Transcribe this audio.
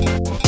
you